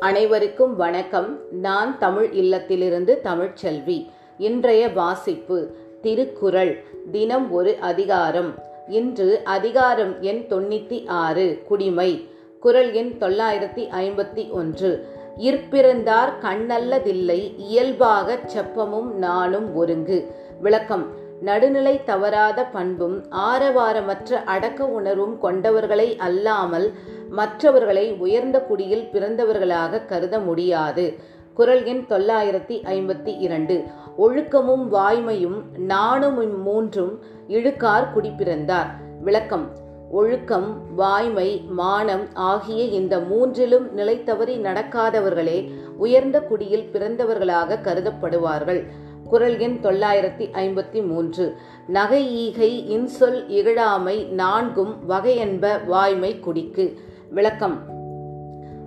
அனைவருக்கும் வணக்கம். நான் தமிழ் இல்லத்திலிருந்து தமிழ்ச்செல்வி. இன்றைய வாசிப்பு திருக்குறள் தினம் ஒரு அதிகாரம். இன்று அதிகாரம் எண் தொண்ணூத்தி ஆறு குடிமை. குறள் எண் தொள்ளாயிரத்தி ஐம்பத்தி ஒன்று. இற்பிறந்தார் கண்ணல்லதில்லை இயல்பாகச் செப்பமும் நானும் ஒருங்கு விளக்கம். நடுநிலை தவறாத பண்பும் ஆரவாரமற்ற அடக்க உணர்வும் கொண்டவர்களை அல்லாமல் மற்றவர்களை உயர்ந்த குடியில் பிறந்தவர்களாக கருத முடியாது. குரல் எண் தொள்ளாயிரத்தி ஐம்பத்தி இரண்டு. ஒழுக்கமும் வாய்மையும் நாணும் மூன்றும் இழுக்கார் குடிப்பிறந்தார். விளக்கம். ஒழுக்கம் வாய்மை மானம் ஆகிய இந்த மூன்றிலும் நிலை தவறி நடக்காதவர்களே உயர்ந்த குடியில் பிறந்தவர்களாக கருதப்படுவார்கள். குரல் எண் தொள்ளாயிரத்தி ஐம்பத்தி மூன்று. நகை ஈகை இன்சொல் இகழாமை நான்கும் வகையென்ப வாய்மை குடிக்கு. விளக்கம்.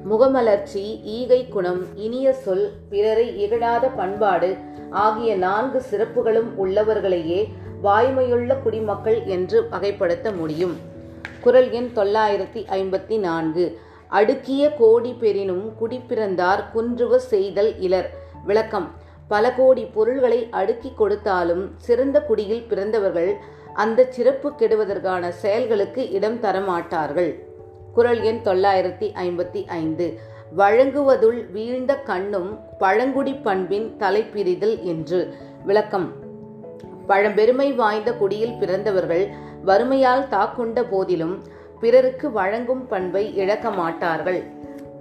முகமலர்ச்சி ஈகை குணம் இனிய சொல் பிறரை இகழாத பண்பாடு ஆகிய நான்கு சிறப்புகளும் உள்ளவர்களையே வாய்மையுள்ள குடிமக்கள் என்று வகைப்படுத்த முடியும். குரல் எண் தொள்ளாயிரத்தி ஐம்பத்தி நான்கு. அடுக்கிய கோடி பெறினும் குடிப்பிறந்தார் குன்றுவ செய்தல் இலர். விளக்கம். பல கோடி பொருள்களை அடுக்கி கொடுத்தாலும் சிறந்த குடியில் பிறந்தவர்கள் அந்த சிறப்பு கெடுவதற்கான செயல்களுக்கு இடம் தரமாட்டார்கள். குரல் எண் தொள்ளாயிரத்தி ஐம்பத்தி ஐந்து. வழங்குவதுள் வீழ்ந்த கண்ணும் பழங்குடி பண்பின் தலைப்பிரிதல் என்று. விளக்கம். பழம்பெருமை வாய்ந்த குடியில் பிறந்தவர்கள் வறுமையால் தாக்குண்ட போதிலும் பிறருக்கு வழங்கும் பண்பை இழக்க மாட்டார்கள்.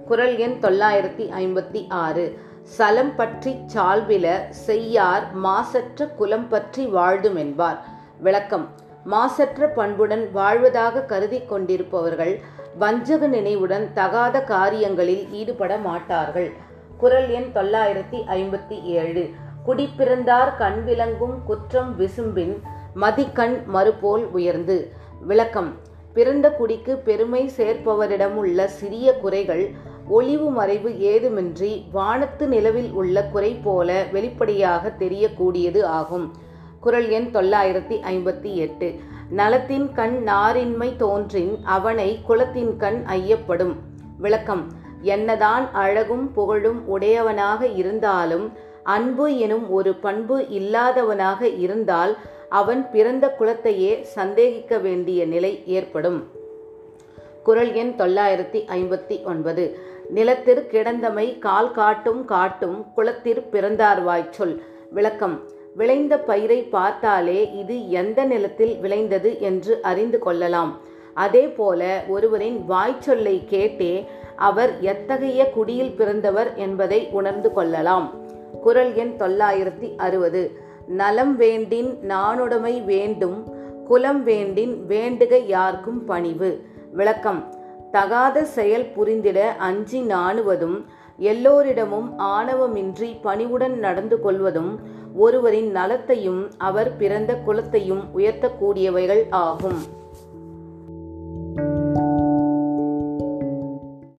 குரல் எண் தொள்ளாயிரத்தி ஐம்பத்தி ஆறு. சலம் பற்றி சால்பில செய்யார் மாசற்ற குலம் பற்றி வாழ்தும் என்பார் விளக்கம். மாசற்ற பண்புடன் வாழ்வதாக கருதி கொண்டிருப்பவர்கள் வஞ்சக நினைவுடன் தகாத காரியங்களில் ஈடுபட மாட்டார்கள். குரல் எண் தொள்ளாயிரத்தி ஐம்பத்தி ஏழு. குடிப்பிறந்தார் கண் விளங்கும் குற்றம் விசும்பின் மதிக்கண் மறுபோல் உயர்ந்து. விளக்கம். பிறந்த குடிக்கு பெருமை சேர்ப்பவரிடம் உள்ள சிறிய குறைகள் ஒளிவு மறைவு ஏதுமின்றி வானத்து நிலவில் உள்ள குறை போல வெளிப்படையாக தெரியக்கூடியது ஆகும். குரல் எண் தொள்ளாயிரத்தி ஐம்பத்தி எட்டு. நலத்தின் கண் நாரின்மை தோன்றின் அவனை குலத்தின் கண் ஐயப்படும். விளக்கம். என்னதான் அழகும் புகழும் உடையவனாக இருந்தாலும் அன்பு எனும் ஒரு பண்பு இல்லாதவனாக இருந்தால் அவன் பிறந்த குலத்தையே சந்தேகிக்க வேண்டிய நிலை ஏற்படும். குரல் எண் தொள்ளாயிரத்தி ஐம்பத்தி ஒன்பது. நிலத்திற் கிடந்தமை கால் காட்டும் காட்டும் குளத்திற் பிறந்தார் வாய்ச்சொல் விளக்கம். விளைந்த பயிரை பார்த்தாலே இது எந்த நிலத்தில் விளைந்தது என்று அறிந்து கொள்ளலாம். அதே போல ஒருவரின் வாய்ச்சொல்லை கேட்டே அவர் எத்தகைய குடியில் பிறந்தவர் என்பதை உணர்ந்து கொள்ளலாம். குரல் எண் தொள்ளாயிரத்தி அறுபது. நலம் வேண்டின் நானுடைமை வேண்டும் குலம் வேண்டின் வேண்டுக யார்க்கும் பணிவு. விளக்கம். தகாத செயல் புரிந்திட அஞ்சி நாணுவதும் எல்லோரிடமும் ஆணவமின்றி பணிவுடன் நடந்து கொள்வதும் ஒருவரின் நலத்தையும் அவர் பிறந்த குலத்தையும் உயர்த்தக்கூடியவைகள் ஆகும்.